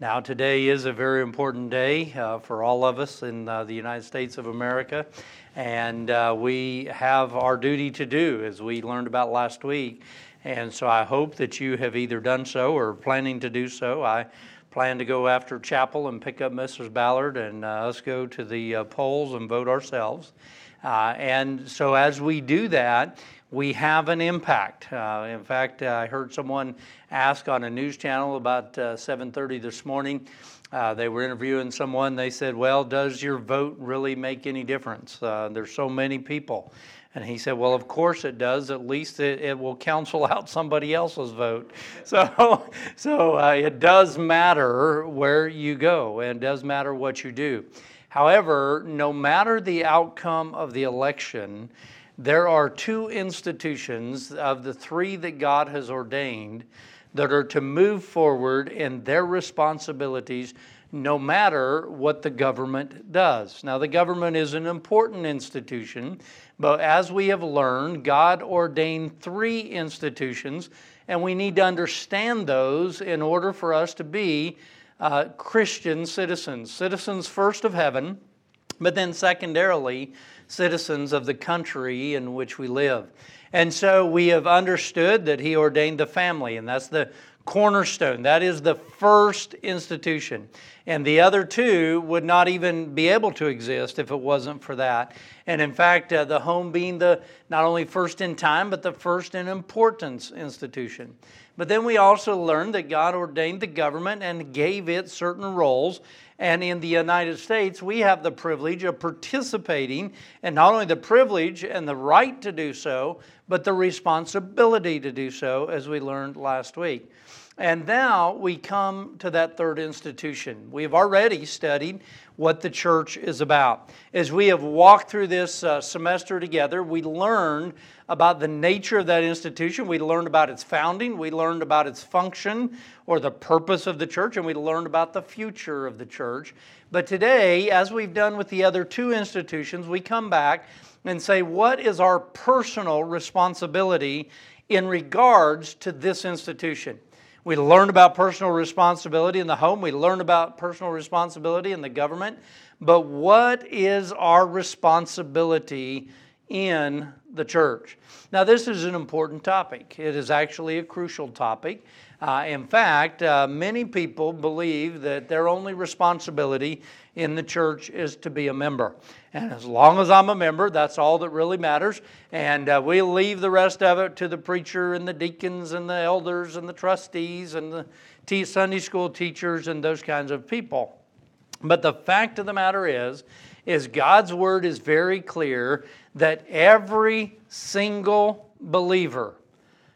Now, today is a very important day uh, for all of us in uh, the United States of America, and uh, we have our duty to do, as we learned about last week. And so I hope that you have either done so or planning to do so. I plan to go after chapel and pick up Mrs. Ballard and uh, us go to the uh, polls and vote ourselves. Uh, and so as we do that, we have an impact. Uh, in fact, uh, I heard someone ask on a news channel about uh, 7:30 this morning. Uh, they were interviewing someone. They said, "Well, does your vote really make any difference? Uh, there's so many people." And he said, Well, of course it does. At least it, it will cancel out somebody else's vote. So, so uh, it does matter where you go and it does matter what you do. However, no matter the outcome of the election, there are two institutions of the three that God has ordained that are to move forward in their responsibilities no matter what the government does. Now, the government is an important institution, but as we have learned, God ordained three institutions, and we need to understand those in order for us to be uh, Christian citizens. Citizens first of heaven, but then secondarily, citizens of the country in which we live. And so we have understood that He ordained the family, and that's the cornerstone. That is the first institution. And the other two would not even be able to exist if it wasn't for that. And in fact, uh, the home being the not only first in time, but the first in importance institution. But then we also learned that God ordained the government and gave it certain roles. And in the United States, we have the privilege of participating, and not only the privilege and the right to do so, but the responsibility to do so, as we learned last week. And now we come to that third institution. We've already studied what the church is about. As we have walked through this uh, semester together, we learned about the nature of that institution. We learned about its founding. We learned about its function or the purpose of the church, and we learned about the future of the church. But today, as we've done with the other two institutions, we come back and say, what is our personal responsibility in regards to this institution? We learn about personal responsibility in the home. We learn about personal responsibility in the government. But what is our responsibility in the church? Now, this is an important topic. It is actually a crucial topic. Uh, in fact, uh, many people believe that their only responsibility in the church is to be a member. And as long as I'm a member, that's all that really matters. And uh, we'll leave the rest of it to the preacher and the deacons and the elders and the trustees and the t- Sunday school teachers and those kinds of people. But the fact of the matter is, is God's word is very clear that every single believer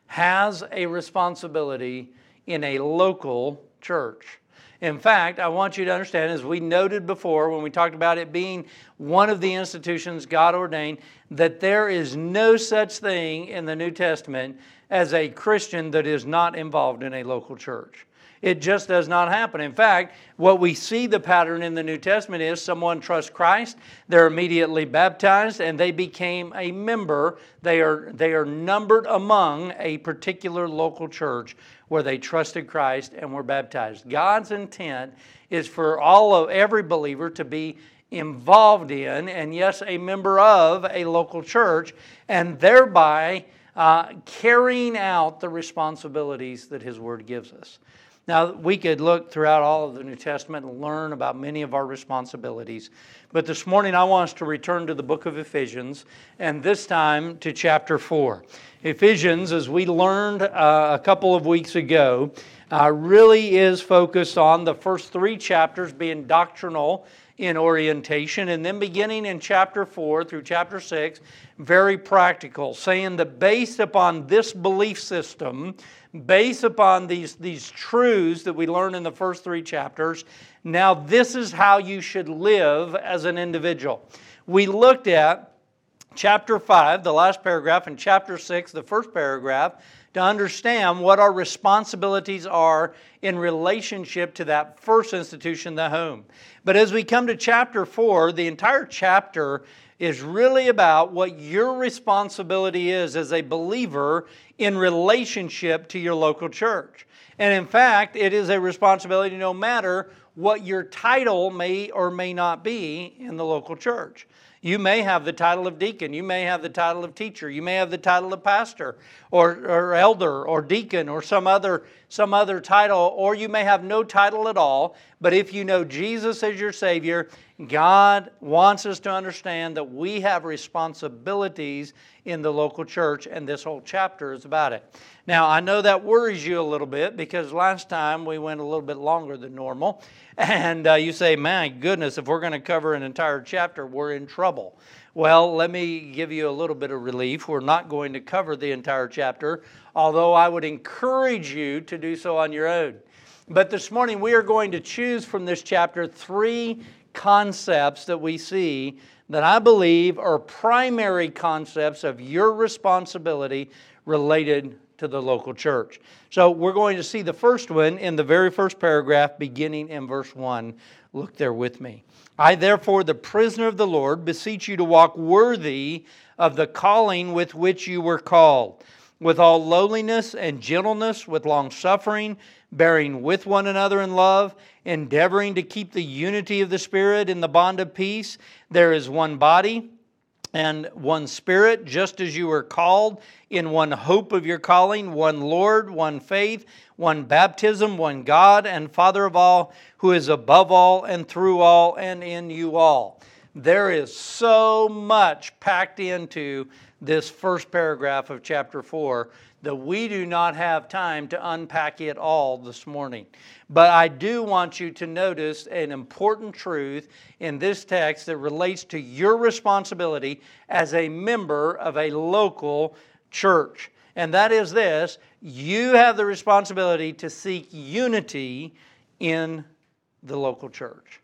has a responsibility in a local church. In fact, I want you to understand, as we noted before when we talked about it being one of the institutions God ordained, that there is no such thing in the New Testament as a Christian that is not involved in a local church. It just does not happen. In fact, what we see the pattern in the New Testament is someone trusts Christ, they're immediately baptized, and they became a member. They are, they are numbered among a particular local church where they trusted Christ and were baptized. God's intent is for all of every believer to be involved in, and yes, a member of a local church, and thereby uh, carrying out the responsibilities that His Word gives us. Now, we could look throughout all of the New Testament and learn about many of our responsibilities. But this morning, I want us to return to the book of Ephesians, and this time to chapter 4. Ephesians, as we learned uh, a couple of weeks ago, uh, really is focused on the first three chapters being doctrinal in orientation, and then beginning in chapter 4 through chapter 6, very practical, saying that based upon this belief system, based upon these, these truths that we learn in the first three chapters, now this is how you should live as an individual. We looked at chapter 5, the last paragraph, and chapter 6, the first paragraph, to understand what our responsibilities are in relationship to that first institution, the home. But as we come to chapter 4, the entire chapter is really about what your responsibility is as a believer in relationship to your local church. And in fact, it is a responsibility no matter what your title may or may not be in the local church. You may have the title of deacon. You may have the title of teacher. You may have the title of pastor or, or elder or deacon or some other, some other title, or you may have no title at all. But if you know Jesus as your Savior, God wants us to understand that we have responsibilities in the local church, and this whole chapter is about it. Now, I know that worries you a little bit because last time we went a little bit longer than normal. And uh, you say, my goodness, if we're going to cover an entire chapter, we're in trouble. Well, let me give you a little bit of relief. We're not going to cover the entire chapter, although I would encourage you to do so on your own. But this morning, we are going to choose from this chapter three concepts that we see that I believe are primary concepts of your responsibility related to the local church. So we're going to see the first one in the very first paragraph, beginning in verse 1. Look there with me. I, therefore, the prisoner of the Lord, beseech you to walk worthy of the calling with which you were called, with all lowliness and gentleness, with long suffering, bearing with one another in love, endeavoring to keep the unity of the Spirit in the bond of peace. There is one body and one Spirit, just as you were called in one hope of your calling, one Lord, one faith, one baptism, one God and Father of all, who is above all and through all and in you all. There is so much packed into this first paragraph of chapter 4 that we do not have time to unpack it all this morning. But I do want you to notice an important truth in this text that relates to your responsibility as a member of a local church. And that is this you have the responsibility to seek unity in the local church.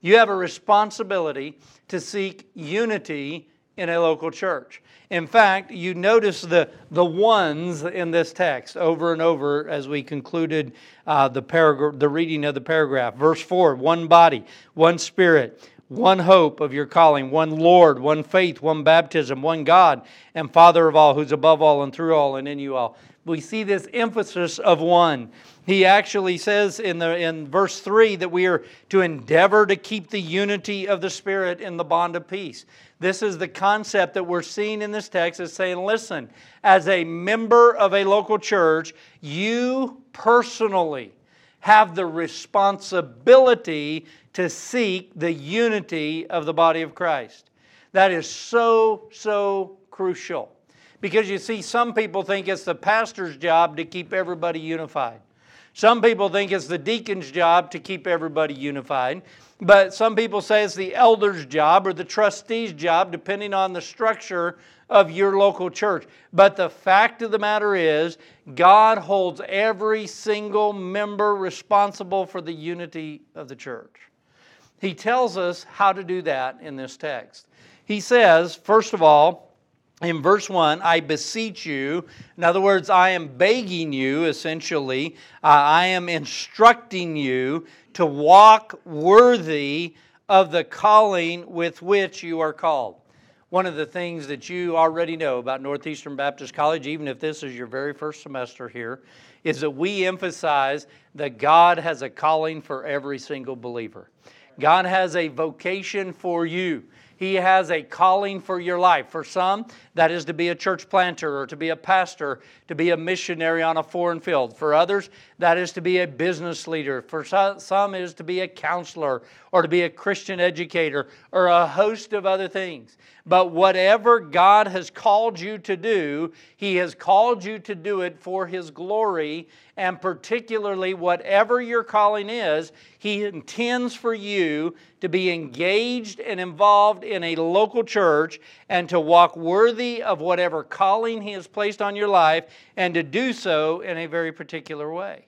You have a responsibility to seek unity in a local church. In fact, you notice the, the ones in this text over and over as we concluded uh, the, paragraph, the reading of the paragraph. Verse 4 one body, one spirit, one hope of your calling, one Lord, one faith, one baptism, one God, and Father of all, who's above all and through all and in you all. We see this emphasis of one. He actually says in, the, in verse 3 that we are to endeavor to keep the unity of the Spirit in the bond of peace. This is the concept that we're seeing in this text is saying, listen, as a member of a local church, you personally have the responsibility to seek the unity of the body of Christ. That is so, so crucial. Because you see, some people think it's the pastor's job to keep everybody unified. Some people think it's the deacon's job to keep everybody unified, but some people say it's the elder's job or the trustee's job, depending on the structure of your local church. But the fact of the matter is, God holds every single member responsible for the unity of the church. He tells us how to do that in this text. He says, first of all, in verse 1, I beseech you. In other words, I am begging you, essentially. Uh, I am instructing you to walk worthy of the calling with which you are called. One of the things that you already know about Northeastern Baptist College, even if this is your very first semester here, is that we emphasize that God has a calling for every single believer. God has a vocation for you. He has a calling for your life. For some, that is to be a church planter or to be a pastor, to be a missionary on a foreign field. For others, that is to be a business leader. For some, is to be a counselor or to be a Christian educator or a host of other things. But whatever God has called you to do, He has called you to do it for His glory. And particularly, whatever your calling is, He intends for you to be engaged and involved in a local church and to walk worthy of whatever calling He has placed on your life and to do so in a very particular way.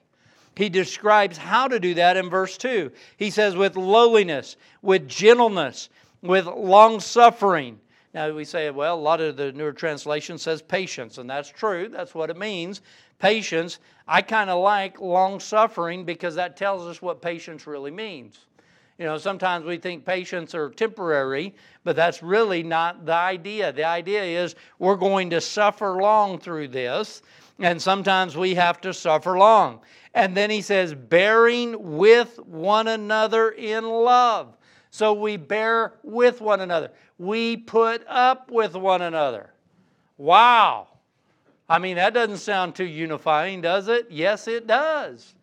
He describes how to do that in verse 2. He says, with lowliness, with gentleness, with long suffering now we say, well, a lot of the newer translation says patience, and that's true. That's what it means. Patience. I kind of like long suffering because that tells us what patience really means. You know, sometimes we think patience are temporary, but that's really not the idea. The idea is we're going to suffer long through this, and sometimes we have to suffer long. And then he says, bearing with one another in love. So we bear with one another. We put up with one another. Wow. I mean, that doesn't sound too unifying, does it? Yes, it does.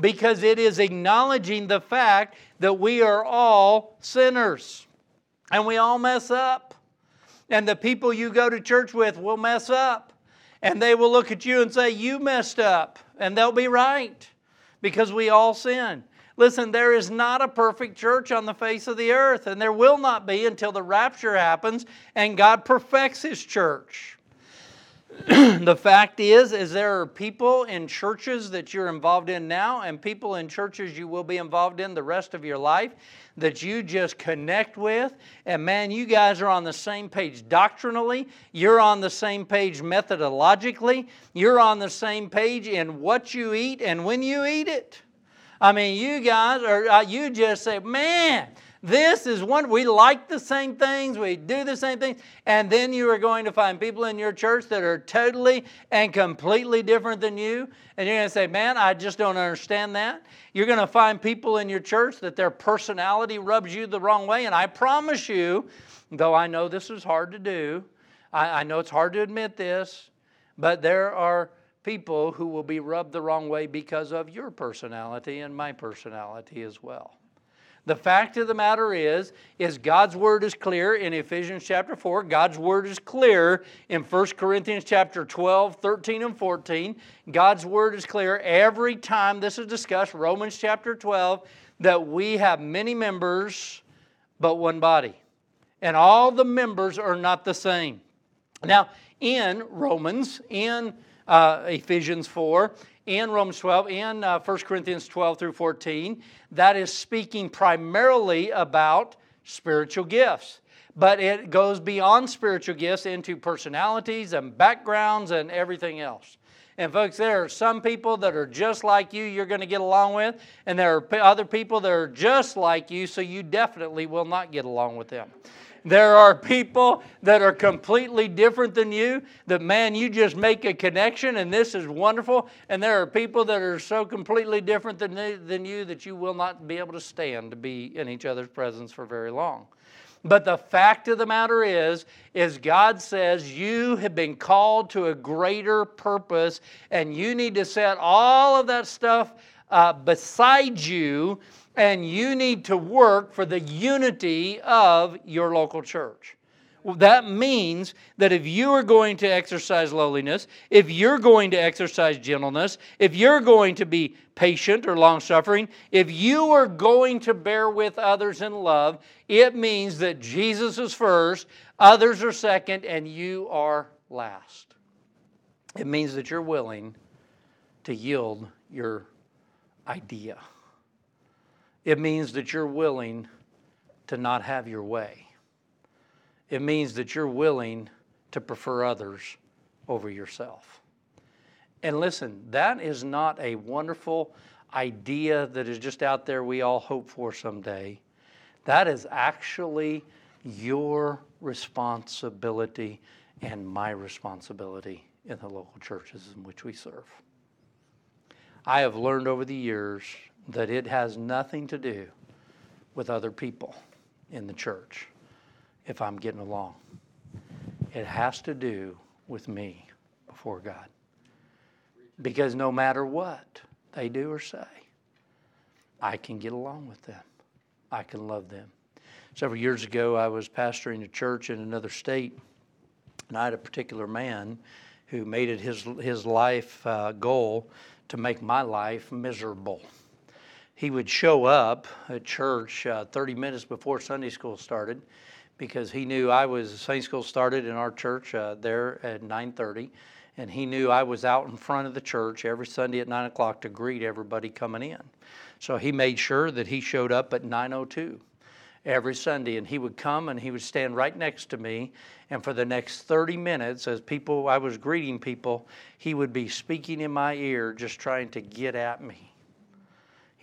Because it is acknowledging the fact that we are all sinners and we all mess up. And the people you go to church with will mess up. And they will look at you and say, You messed up. And they'll be right because we all sin. Listen, there is not a perfect church on the face of the earth, and there will not be until the rapture happens and God perfects His church. the fact is is there are people in churches that you're involved in now and people in churches you will be involved in the rest of your life that you just connect with. And man you guys are on the same page doctrinally. You're on the same page methodologically. You're on the same page in what you eat and when you eat it. I mean you guys are uh, you just say man this is one, we like the same things, we do the same things, and then you are going to find people in your church that are totally and completely different than you, and you're going to say, Man, I just don't understand that. You're going to find people in your church that their personality rubs you the wrong way, and I promise you, though I know this is hard to do, I, I know it's hard to admit this, but there are people who will be rubbed the wrong way because of your personality and my personality as well. The fact of the matter is, is God's word is clear in Ephesians chapter 4. God's word is clear in 1 Corinthians chapter 12, 13, and 14. God's word is clear every time this is discussed, Romans chapter 12, that we have many members, but one body. And all the members are not the same. Now, in Romans, in uh, Ephesians 4, in Romans 12, in uh, 1 Corinthians 12 through 14, that is speaking primarily about spiritual gifts. But it goes beyond spiritual gifts into personalities and backgrounds and everything else. And folks, there are some people that are just like you, you're going to get along with, and there are other people that are just like you, so you definitely will not get along with them. There are people that are completely different than you, that man, you just make a connection and this is wonderful. And there are people that are so completely different than, than you that you will not be able to stand to be in each other's presence for very long. But the fact of the matter is, is God says you have been called to a greater purpose, and you need to set all of that stuff uh, beside you and you need to work for the unity of your local church. Well, that means that if you are going to exercise lowliness, if you're going to exercise gentleness, if you're going to be patient or long suffering, if you are going to bear with others in love, it means that Jesus is first, others are second, and you are last. It means that you're willing to yield your idea. It means that you're willing to not have your way. It means that you're willing to prefer others over yourself. And listen, that is not a wonderful idea that is just out there we all hope for someday. That is actually your responsibility and my responsibility in the local churches in which we serve. I have learned over the years that it has nothing to do with other people in the church if I'm getting along. It has to do with me before God. Because no matter what they do or say, I can get along with them. I can love them. Several years ago, I was pastoring a church in another state, and I had a particular man who made it his, his life uh, goal to make my life miserable he would show up at church uh, 30 minutes before Sunday school started because he knew I was Sunday school started in our church uh, there at 9:30, and he knew I was out in front of the church every Sunday at 9 o'clock to greet everybody coming in. So he made sure that he showed up at 9:02 every Sunday, and he would come and he would stand right next to me, and for the next 30 minutes, as people I was greeting people, he would be speaking in my ear, just trying to get at me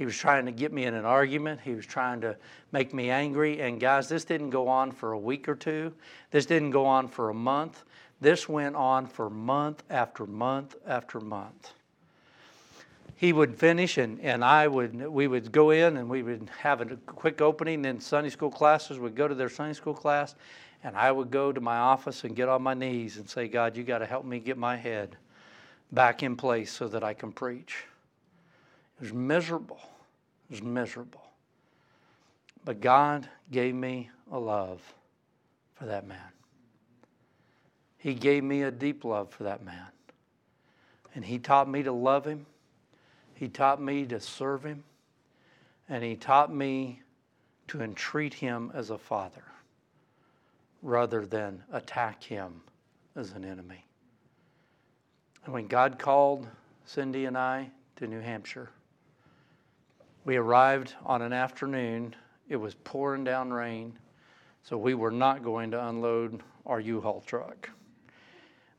He was trying to get me in an argument. He was trying to make me angry. And guys, this didn't go on for a week or two. This didn't go on for a month. This went on for month after month after month. He would finish, and, and I would we would go in and we would have a quick opening. Then Sunday school classes would go to their Sunday school class, and I would go to my office and get on my knees and say, God, you got to help me get my head back in place so that I can preach. It was miserable. Was miserable. But God gave me a love for that man. He gave me a deep love for that man. And He taught me to love Him. He taught me to serve Him. And He taught me to entreat Him as a father rather than attack Him as an enemy. And when God called Cindy and I to New Hampshire, we arrived on an afternoon. It was pouring down rain, so we were not going to unload our U Haul truck.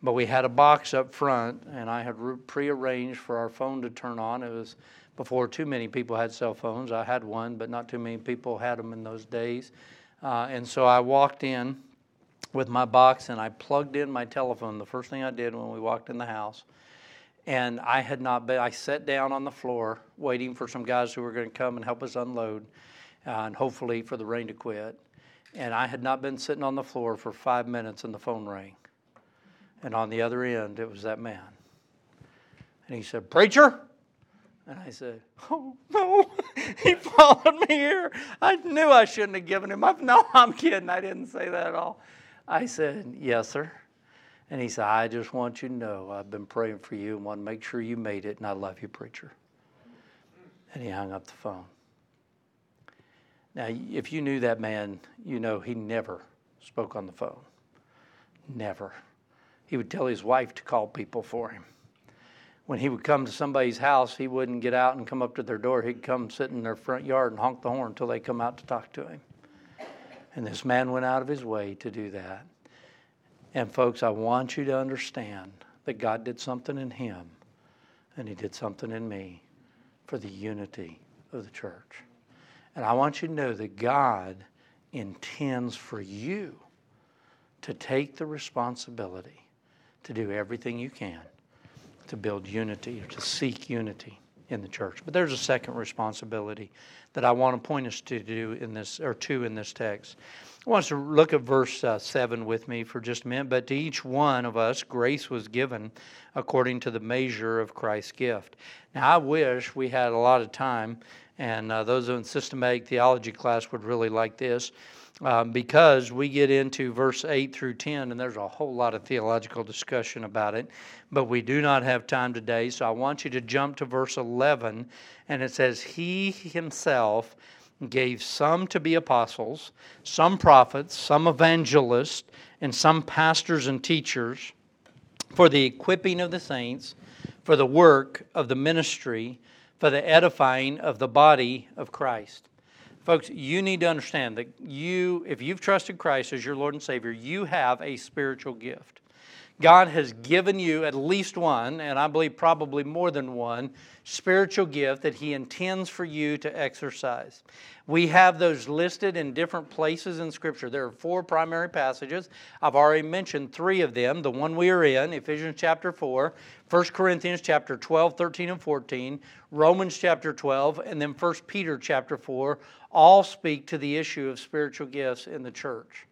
But we had a box up front, and I had prearranged for our phone to turn on. It was before too many people had cell phones. I had one, but not too many people had them in those days. Uh, and so I walked in with my box and I plugged in my telephone. The first thing I did when we walked in the house. And I had not been, I sat down on the floor waiting for some guys who were going to come and help us unload uh, and hopefully for the rain to quit. And I had not been sitting on the floor for five minutes and the phone rang. And on the other end, it was that man. And he said, Preacher? And I said, Oh, no, he followed me here. I knew I shouldn't have given him up. No, I'm kidding. I didn't say that at all. I said, Yes, sir. And he said, I just want you to know I've been praying for you and want to make sure you made it, and I love you, preacher. And he hung up the phone. Now, if you knew that man, you know he never spoke on the phone. Never. He would tell his wife to call people for him. When he would come to somebody's house, he wouldn't get out and come up to their door. He'd come sit in their front yard and honk the horn until they come out to talk to him. And this man went out of his way to do that. And, folks, I want you to understand that God did something in him, and he did something in me for the unity of the church. And I want you to know that God intends for you to take the responsibility to do everything you can to build unity or to seek unity in the church. But there's a second responsibility that I want to point us to do in this, or two in this text. I want us to look at verse uh, 7 with me for just a minute. But to each one of us, grace was given according to the measure of Christ's gift. Now, I wish we had a lot of time, and uh, those in systematic theology class would really like this um, because we get into verse 8 through 10, and there's a whole lot of theological discussion about it, but we do not have time today. So I want you to jump to verse 11, and it says, He himself gave some to be apostles, some prophets, some evangelists, and some pastors and teachers for the equipping of the saints, for the work of the ministry, for the edifying of the body of Christ Folks, you need to understand that you, if you've trusted Christ as your Lord and Savior, you have a spiritual gift. God has given you at least one, and I believe probably more than one, spiritual gift that He intends for you to exercise. We have those listed in different places in Scripture. There are four primary passages. I've already mentioned three of them. The one we are in, Ephesians chapter 4, 1 Corinthians chapter 12, 13, and 14, Romans chapter 12, and then 1 Peter chapter 4, all speak to the issue of spiritual gifts in the church.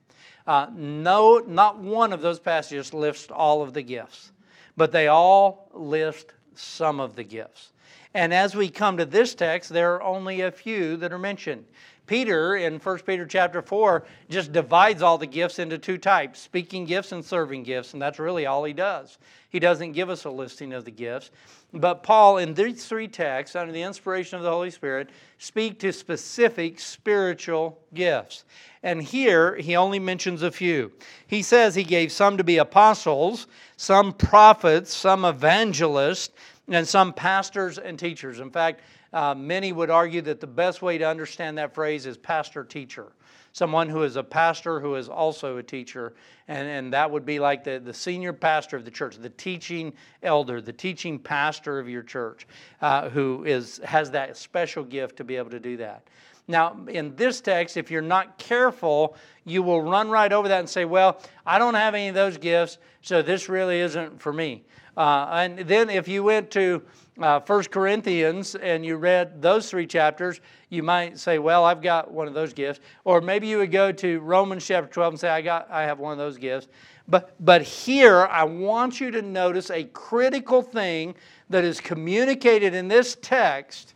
Uh, no, not one of those passages lists all of the gifts, but they all list some of the gifts. And as we come to this text, there are only a few that are mentioned. Peter in 1 Peter chapter 4 just divides all the gifts into two types speaking gifts and serving gifts, and that's really all he does. He doesn't give us a listing of the gifts. But Paul, in these three texts, under the inspiration of the Holy Spirit, speak to specific spiritual gifts. And here he only mentions a few. He says he gave some to be apostles, some prophets, some evangelists, and some pastors and teachers. In fact, Uh, many would argue that the best way to understand that phrase is pastor teacher someone who is a pastor who is also a teacher. And, and that would be like the, the senior pastor of the church, the teaching elder, the teaching pastor of your church, uh, who is, has that special gift to be able to do that. Now, in this text, if you're not careful, you will run right over that and say, Well, I don't have any of those gifts, so this really isn't for me. Uh, and then if you went to uh, 1 Corinthians and you read those three chapters, you might say, Well, I've got one of those gifts. Or maybe you would go to Romans chapter 12 and say, I, got, I have one of those gifts. But, but here, I want you to notice a critical thing that is communicated in this text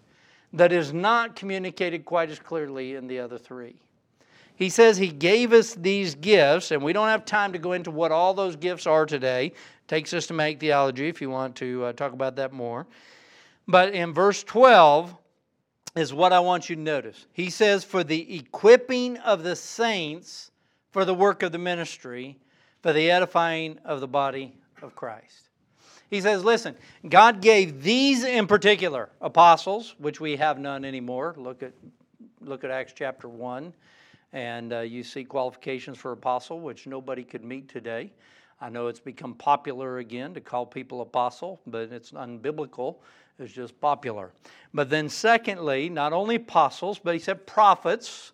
that is not communicated quite as clearly in the other three. He says he gave us these gifts, and we don't have time to go into what all those gifts are today. It takes systematic theology if you want to uh, talk about that more. But in verse 12, is what I want you to notice. He says, For the equipping of the saints for the work of the ministry, for the edifying of the body of Christ. He says, Listen, God gave these in particular apostles, which we have none anymore. Look at, look at Acts chapter 1, and uh, you see qualifications for apostle, which nobody could meet today. I know it's become popular again to call people apostle, but it's unbiblical It's just popular. But then, secondly, not only apostles, but he said prophets.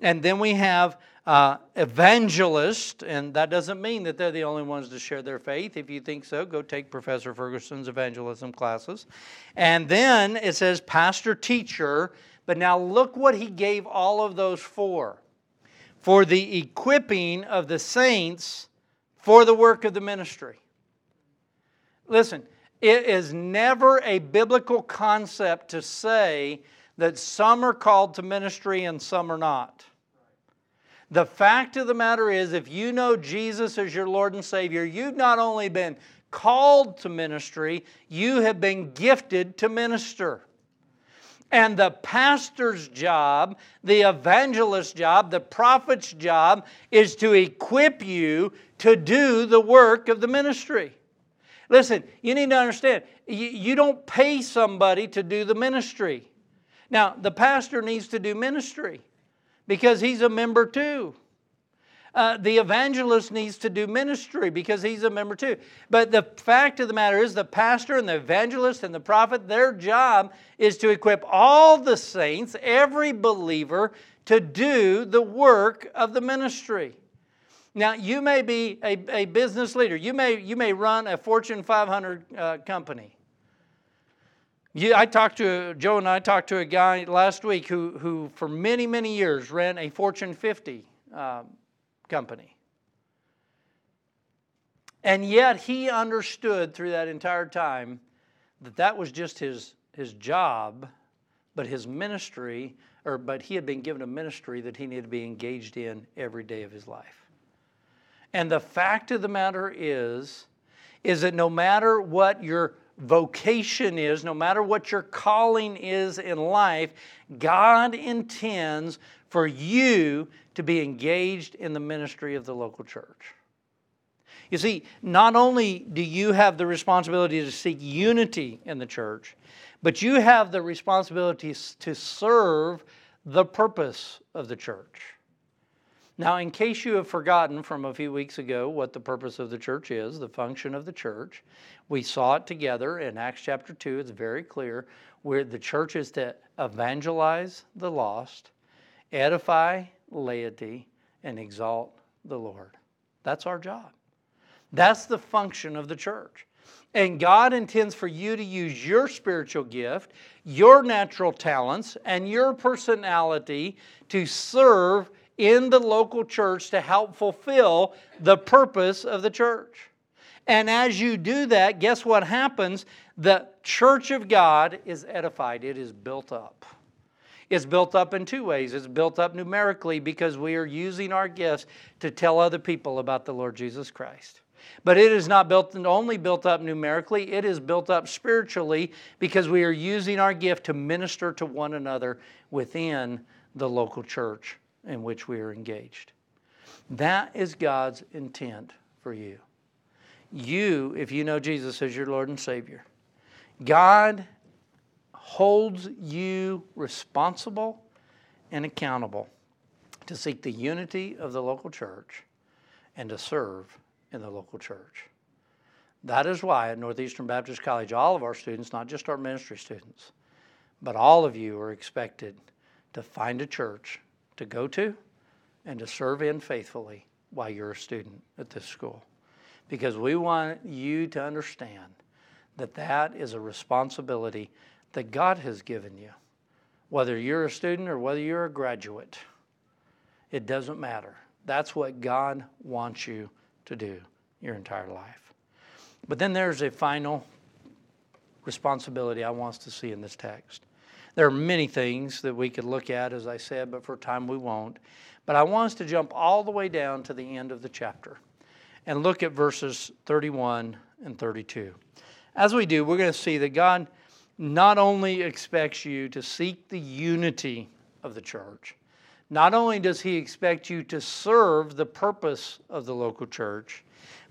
And then we have uh, evangelists, and that doesn't mean that they're the only ones to share their faith. If you think so, go take Professor Ferguson's evangelism classes. And then it says pastor teacher, but now look what he gave all of those for for the equipping of the saints for the work of the ministry. Listen, it is never a biblical concept to say that some are called to ministry and some are not. The fact of the matter is, if you know Jesus as your Lord and Savior, you've not only been called to ministry, you have been gifted to minister. And the pastor's job, the evangelist's job, the prophet's job is to equip you to do the work of the ministry. Listen, you need to understand, you, don't pay somebody to do the ministry. Now, the pastor needs to do ministry because he's a member too. Uh, the evangelist needs to do ministry because he's a member too. But the fact of the matter is, the pastor and the evangelist and the prophet, their job is to equip all the saints, every believer, to do the work of the ministry. Now, you may be a, a business leader. You may, you may run a Fortune 500 uh, company. You, I talked to, Joe and I talked to a guy last week who, who for many, many years ran a Fortune 50 uh, company. And yet he understood through that entire time that that was just his, his job, but his ministry, or but he had been given a ministry that he needed to be engaged in every day of his life. And the fact of the matter is, is that no matter what your vocation is, no matter what your calling is in life, God intends for you to be engaged in the ministry of the local church. You see, not only do you have the responsibility to seek unity in the church, but you have the responsibility to serve the purpose of the church. Now, in case you have forgotten from a few weeks ago what the purpose of the church is, the function of the church, we saw it together in Acts chapter 2. It's very clear where the church is to evangelize the lost, edify laity, and exalt the Lord. That's our job. That's the function of the church. And God intends for you to use your spiritual gift, your natural talents, and your personality to serve in the local church to help fulfill the purpose of the church. And as you do that, guess what happens? The church of God is edified, it is built up. It's built up in two ways. It's built up numerically because we are using our gifts to tell other people about the Lord Jesus Christ. But it is not built only built up numerically, it is built up spiritually because we are using our gift to minister to one another within the local church in which we are engaged. That is God's intent for you. You, if you know Jesus as your Lord and Savior, God holds you responsible and accountable to seek the unity of the local church and to serve in the local church. That is why at Northeastern Baptist College, all of our students, not just our ministry students, but all of you are expected to find a church to go to and to serve in faithfully while you're a student at this school. Because we want you to understand that that is a responsibility that God has given you. Whether you're a student or whether you're a graduate, it doesn't matter. That's what God wants you to do your entire life. But then there's a final responsibility I want us to see in this text. There are many things that we could look at, as I said, but for time we won't. But I want us to jump all the way down to the end of the chapter and look at verses 31 and 32. As we do, we're going to see that God not only expects you to seek the unity of the church, not only does He expect you to serve the purpose of the local church,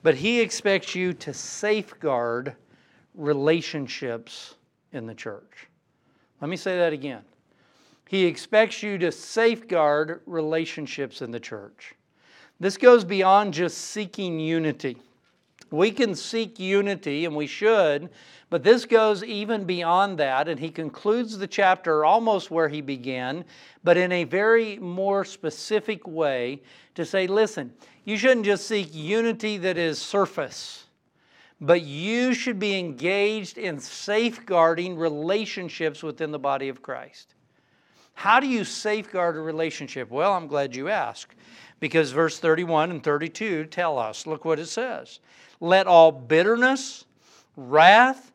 but He expects you to safeguard relationships in the church. Let me say that again. He expects you to safeguard relationships in the church. This goes beyond just seeking unity. We can seek unity, and we should, but this goes even beyond that, and he concludes the chapter almost where he began, but in a very more specific way to say, listen, you shouldn't just seek unity that is surface, but you should be engaged in safeguarding relationships within the body of Christ. How do you safeguard a relationship? Well, I'm glad you asked because verse 31 and 32 tell us. Look what it says. Let all bitterness, wrath,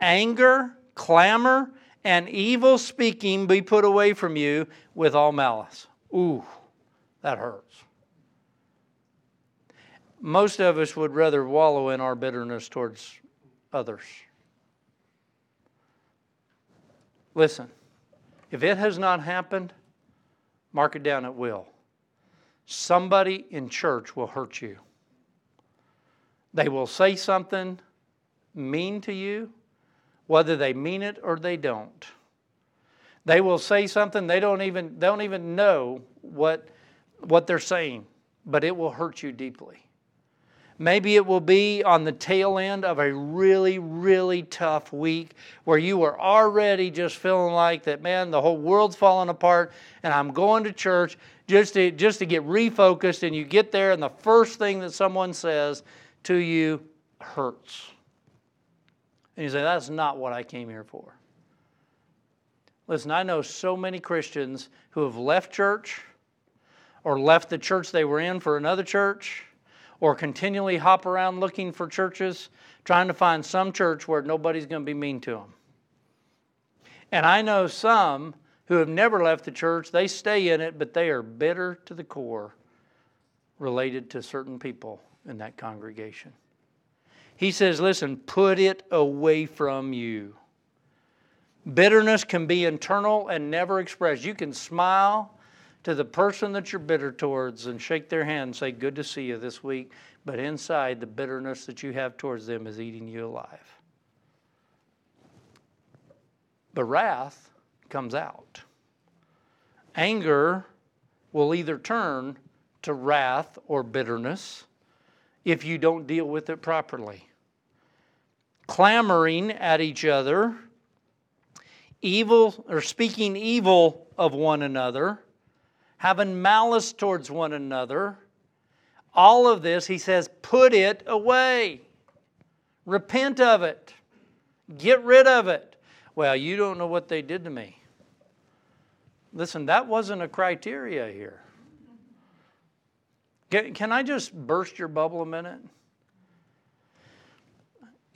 anger, clamor, and evil speaking be put away from you with all malice. Ooh, that hurts. Most of us would rather wallow in our bitterness towards others. Listen, if it has not happened, mark it down, it will. Somebody in church will hurt you. They will say something mean to you, whether they mean it or they don't. They will say something they don't even they don't even know what what they're saying, but it will hurt you deeply. Maybe it will be on the tail end of a really, really tough week where you are already just feeling like that, man, the whole world's falling apart and I'm going to church just to, just to get refocused. And you get there, and the first thing that someone says to you hurts. And you say, That's not what I came here for. Listen, I know so many Christians who have left church or left the church they were in for another church or continually hop around looking for churches, trying to find some church where nobody's going to be mean to them. And I know some who have never left the church, they stay in it, but they are bitter to the core related to certain people in that congregation. He says, listen, put it away from you. Bitterness can be internal and never expressed. You can smile to the person that you're bitter towards and shake their hand and say, Good to see you this week. But inside, the bitterness that you have towards them is eating you alive. But wrath comes out. Anger will either turn to wrath or bitterness if you don't deal with it properly. Clamoring at each other, evil or speaking evil of one another, having malice towards one another. All of this, he says, put it away. Repent of it. Get rid of it. Well, you don't know what they did to me. Listen, that wasn't a criteria here. Can, I just burst your bubble a minute?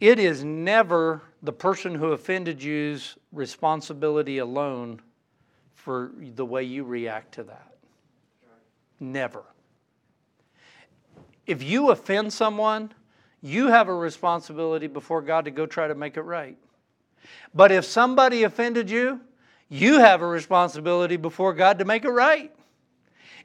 It is never the person who offended you's responsibility alone for the way you react to that. Never. If you offend someone, you have a responsibility before God to go try to make it right. But if somebody offended you, you have a responsibility before God to make it right.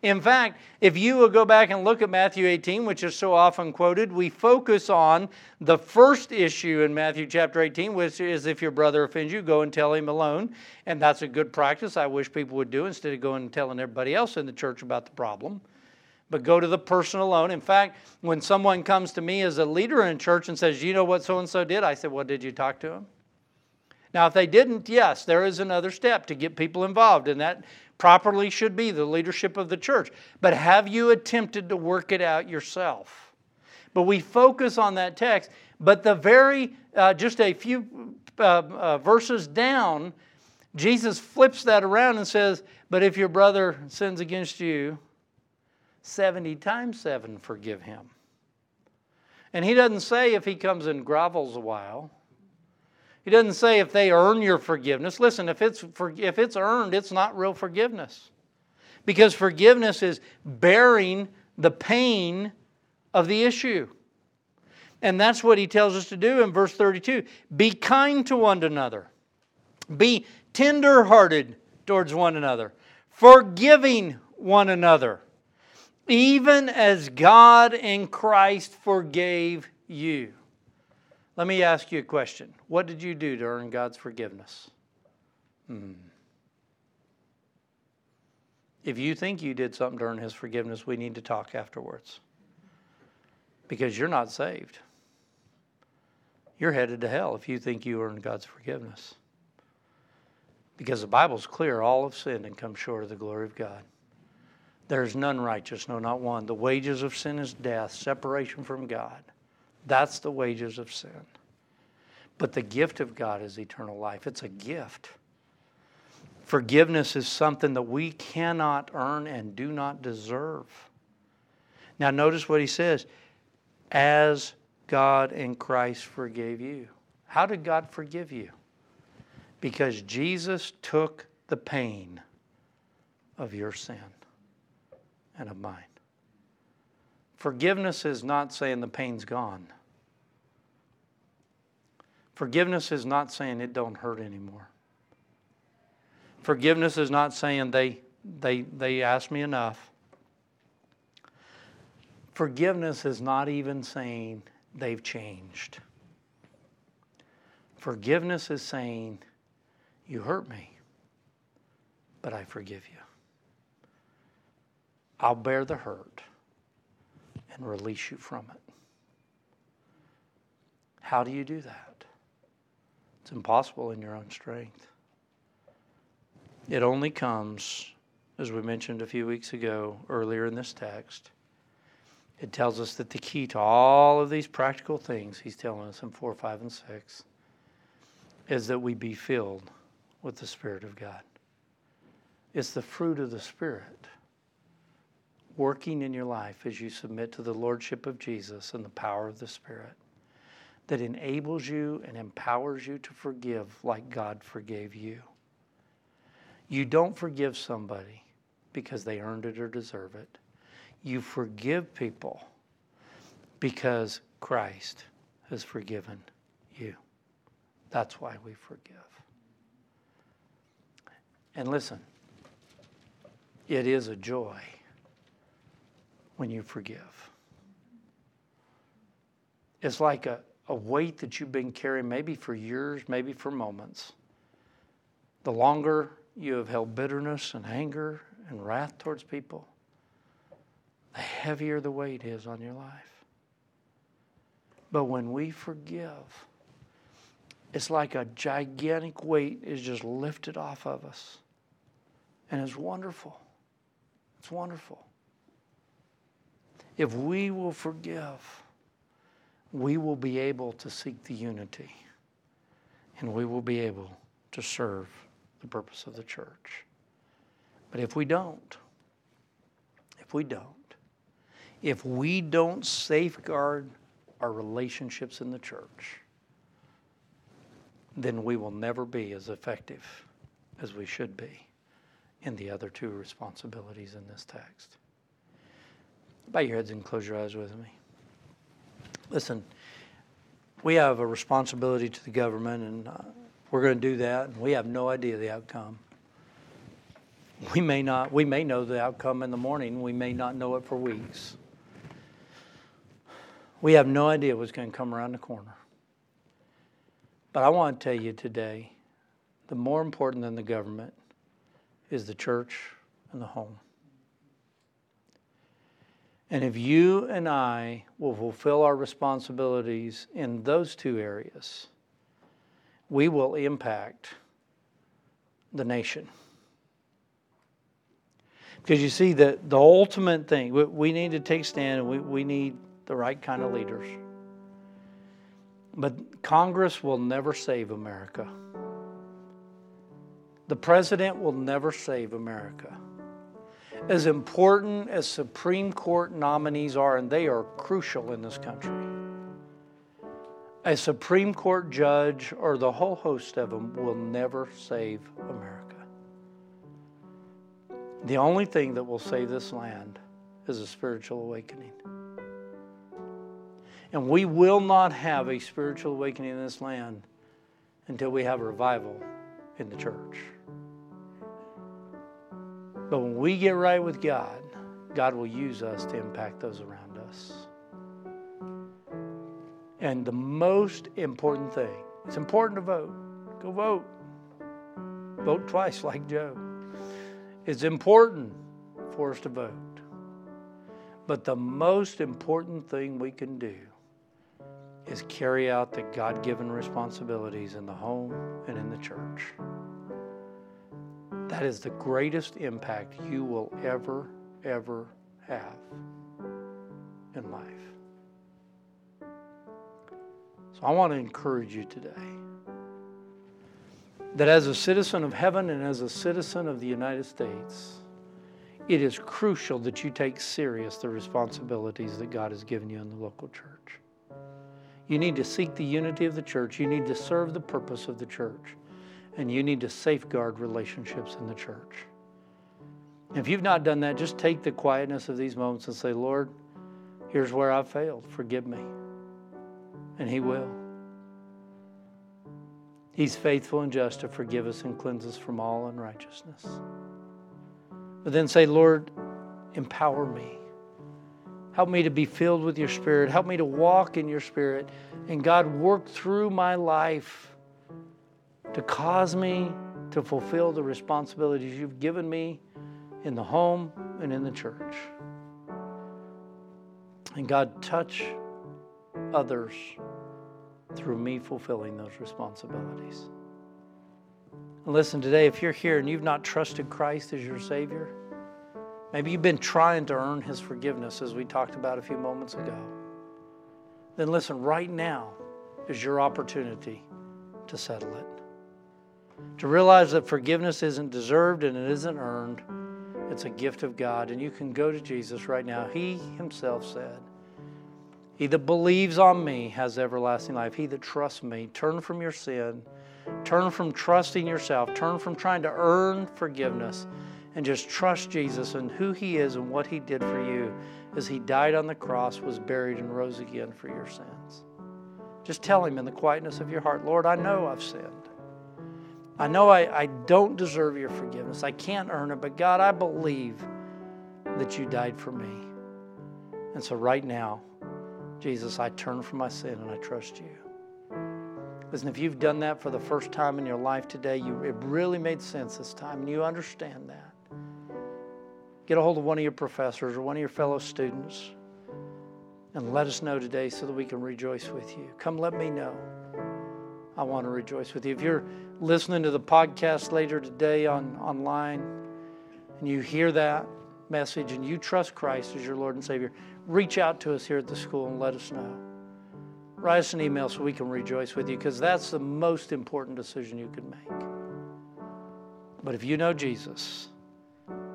In fact, if you will go back and look at Matthew 18, which is so often quoted, we focus on the first issue in Matthew chapter 18, which is if your brother offends you, go and tell him alone. And that's a good practice I wish people would do instead of going and telling everybody else in the church about the problem. But go to the person alone. In fact, when someone comes to me as a leader in church and says, You know what so and so did? I said, Well, did you talk to him? Now, if they didn't, yes, there is another step to get people involved, and that properly should be the leadership of the church. But have you attempted to work it out yourself? But we focus on that text, but the very, uh, just a few uh, uh, verses down, Jesus flips that around and says, But if your brother sins against you, 70 times 7 forgive him. And he doesn't say if he comes and grovels a while. He doesn't say if they earn your forgiveness. Listen, if it's, for, if it's earned, it's not real forgiveness. Because forgiveness is bearing the pain of the issue. And that's what he tells us to do in verse 32 Be kind to one another, be tender hearted towards one another, forgiving one another, even as God in Christ forgave you. Let me ask you a question. What did you do to earn God's forgiveness? Hmm. If you think you did something to earn His forgiveness, we need to talk afterwards. Because you're not saved. You're headed to hell if you think you earned God's forgiveness. Because the Bible's clear all have sinned and come short of the glory of God. There is none righteous, no, not one. The wages of sin is death, separation from God. That's the wages of sin. But the gift of God is eternal life. It's a gift. Forgiveness is something that we cannot earn and do not deserve. Now, notice what he says as God in Christ forgave you. How did God forgive you? Because Jesus took the pain of your sin and of mine. Forgiveness is not saying the pain's gone. Forgiveness is not saying it don't hurt anymore. Forgiveness is not saying they, they, they asked me enough. Forgiveness is not even saying they've changed. Forgiveness is saying, You hurt me, but I forgive you. I'll bear the hurt and release you from it. How do you do that? It's impossible in your own strength. It only comes, as we mentioned a few weeks ago, earlier in this text. It tells us that the key to all of these practical things, he's telling us in 4, 5, and 6, is that we be filled with the Spirit of God. It's the fruit of the Spirit working in your life as you submit to the Lordship of Jesus and the power of the Spirit that enables you and empowers you to forgive like God forgave you. You don't forgive somebody because they earned it or deserve it. You forgive people because Christ has forgiven you. That's why we forgive. And listen, it is a joy when you forgive. It's like a, a weight that you've been carrying maybe for years, maybe for moments. The longer you have held bitterness and anger and wrath towards people, the heavier the weight is on your life. But when we forgive, it's like a gigantic weight is just lifted off of us. And it's wonderful. It's wonderful. If we will forgive, we will be able to seek the unity and we will be able to serve the purpose of the church. But if we don't, if we don't, if we don't safeguard our relationships in the church, then we will never be as effective as we should be in the other two responsibilities in this text. Bow your heads and close your eyes with me. Listen, we have a responsibility to the government, and uh, we're going to do that, and we have no idea the outcome. We may not, we may know the outcome in the morning, we may not know it for weeks. We have no idea what's going to come around the corner. But I want to tell you today the more important than the government is the church and the home. And if you and I will fulfill our responsibilities in those two areas, we will impact the nation. Because you see, the, the ultimate thing, we, we need to take stand and we, we need the right kind of leaders. But Congress will never save America. The president will never save America. As important as Supreme Court nominees are, and they are crucial in this country, a Supreme Court judge or the whole host of them will never save America. The only thing that will save this land is a spiritual awakening. And we will not have a spiritual awakening in this land until we have revival in the church. But when we get right with God, God will use us to impact those around us. And the most important thing, it's important to vote. Go vote. Vote twice, like Joe. It's important for us to vote. But the most important thing we can do is carry out the God given responsibilities in the home and in the church. That is the greatest impact you will ever, ever have in life. So I want to encourage you today that as a citizen of heaven and as a citizen of the United States, it is crucial that you take serious the responsibilities that God has given you in the local church. You need to seek the unity of the church. You need to serve the purpose of the church and you need to safeguard relationships in the church. If you've not done that, just take the quietness of these moments and say, Lord, here's where I've failed. Forgive me. And He will. He's faithful and just to forgive us and cleanse us from all unrighteousness. But then say, Lord, empower me. Help me to be filled with your Spirit. Help me to walk in your Spirit. And God, work through my life to cause me to fulfill the responsibilities you've given me in the home and in the church. And God, touch others through me fulfilling those responsibilities. And listen, today, if you're here and you've not trusted Christ as your Savior, maybe you've been trying to earn His forgiveness, as we talked about a few moments ago, then listen, right now is your opportunity to settle it to realize that forgiveness isn't deserved and it isn't earned. It's a gift of God. And you can go to Jesus right now. He himself said, He that believes on me has everlasting life. He that trusts me, turn from your sin, turn from trusting yourself, turn from trying to earn forgiveness, and just trust Jesus and who He is and what He did for you as He died on the cross, was buried, and rose again for your sins. Just tell Him in the quietness of your heart, Lord, I know I've sinned. I know I, I don't deserve your forgiveness. I can't earn it, but God, I believe that you died for me. And so right now, Jesus, I turn from my sin and I trust you. Listen, if you've done that for the first time in your life today, you, it really made sense this time, and you understand that. Get a hold of one of your professors or one of your fellow students and let us know today so that we can rejoice with you. Come let me know. I want to rejoice with you. If you're listening to the podcast later today on online and you hear that message and you trust Christ as your Lord and Savior, reach out to us here at the school and let us know. Write us an email so we can rejoice with you because that's the most important decision you can make. But if you know Jesus,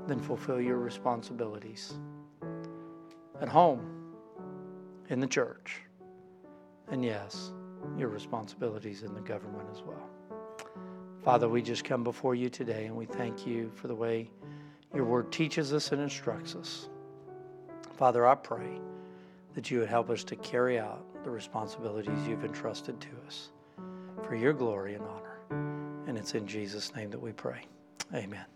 then fulfill your responsibilities at home, in the church, and yes, your responsibilities in the government as well. Father, we just come before you today and we thank you for the way your word teaches us and instructs us. Father, I pray that you would help us to carry out the responsibilities you've entrusted to us for your glory and honor. And it's in Jesus' name that we pray. Amen.